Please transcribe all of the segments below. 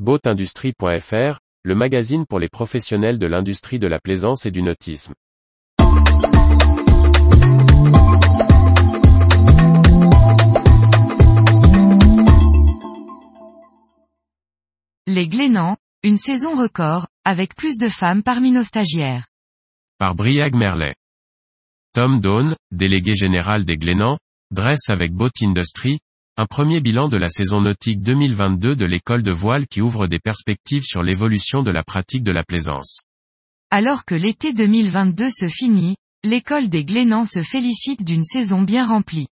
boatindustrie.fr, le magazine pour les professionnels de l'industrie de la plaisance et du nautisme. Les Glénans, une saison record, avec plus de femmes parmi nos stagiaires. Par Briag Merlet. Tom Dawn, délégué général des Glénans, dresse avec Boat Industry, un premier bilan de la saison nautique 2022 de l'école de voile qui ouvre des perspectives sur l'évolution de la pratique de la plaisance. Alors que l'été 2022 se finit, l'école des Glénans se félicite d'une saison bien remplie.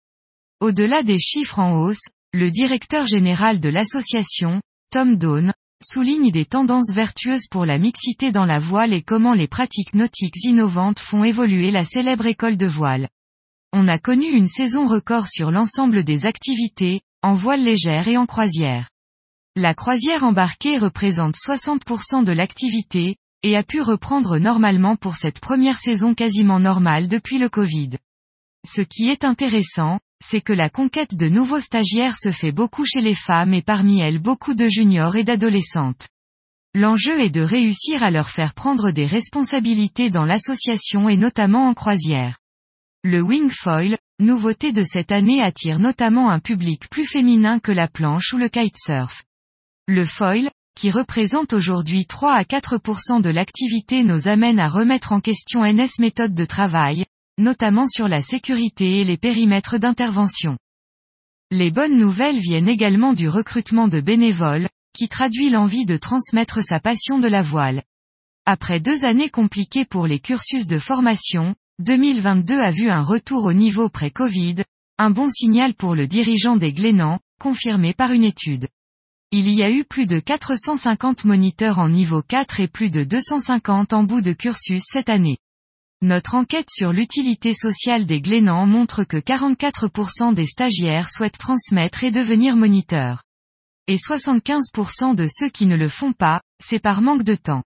Au-delà des chiffres en hausse, le directeur général de l'association, Tom Dawn, souligne des tendances vertueuses pour la mixité dans la voile et comment les pratiques nautiques innovantes font évoluer la célèbre école de voile. On a connu une saison record sur l'ensemble des activités, en voile légère et en croisière. La croisière embarquée représente 60% de l'activité, et a pu reprendre normalement pour cette première saison quasiment normale depuis le Covid. Ce qui est intéressant, c'est que la conquête de nouveaux stagiaires se fait beaucoup chez les femmes et parmi elles beaucoup de juniors et d'adolescentes. L'enjeu est de réussir à leur faire prendre des responsabilités dans l'association et notamment en croisière. Le wingfoil, nouveauté de cette année attire notamment un public plus féminin que la planche ou le kitesurf. Le foil, qui représente aujourd'hui 3 à 4% de l'activité nous amène à remettre en question NS méthode de travail, notamment sur la sécurité et les périmètres d'intervention. Les bonnes nouvelles viennent également du recrutement de bénévoles, qui traduit l'envie de transmettre sa passion de la voile. Après deux années compliquées pour les cursus de formation, 2022 a vu un retour au niveau pré-Covid, un bon signal pour le dirigeant des Glénans, confirmé par une étude. Il y a eu plus de 450 moniteurs en niveau 4 et plus de 250 en bout de cursus cette année. Notre enquête sur l'utilité sociale des Glénans montre que 44% des stagiaires souhaitent transmettre et devenir moniteurs. Et 75% de ceux qui ne le font pas, c'est par manque de temps.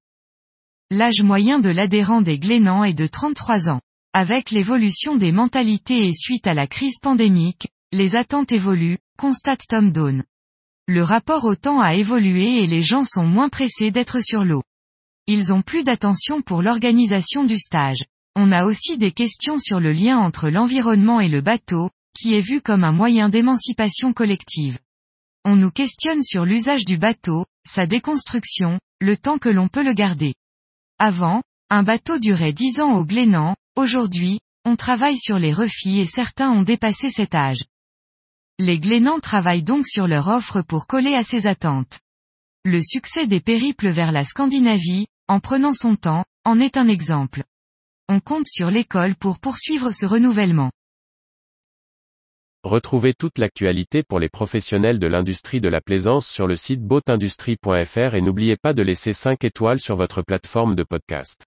L'âge moyen de l'adhérent des Glénans est de 33 ans. Avec l'évolution des mentalités et suite à la crise pandémique, les attentes évoluent, constate Tom Dawn. Le rapport au temps a évolué et les gens sont moins pressés d'être sur l'eau. Ils ont plus d'attention pour l'organisation du stage. On a aussi des questions sur le lien entre l'environnement et le bateau, qui est vu comme un moyen d'émancipation collective. On nous questionne sur l'usage du bateau, sa déconstruction, le temps que l'on peut le garder. Avant, un bateau durait 10 ans au Glénan, aujourd'hui, on travaille sur les refits et certains ont dépassé cet âge. Les Glénans travaillent donc sur leur offre pour coller à ces attentes. Le succès des périples vers la Scandinavie, en prenant son temps, en est un exemple on compte sur l'école pour poursuivre ce renouvellement. Retrouvez toute l'actualité pour les professionnels de l'industrie de la plaisance sur le site boatindustrie.fr et n'oubliez pas de laisser 5 étoiles sur votre plateforme de podcast.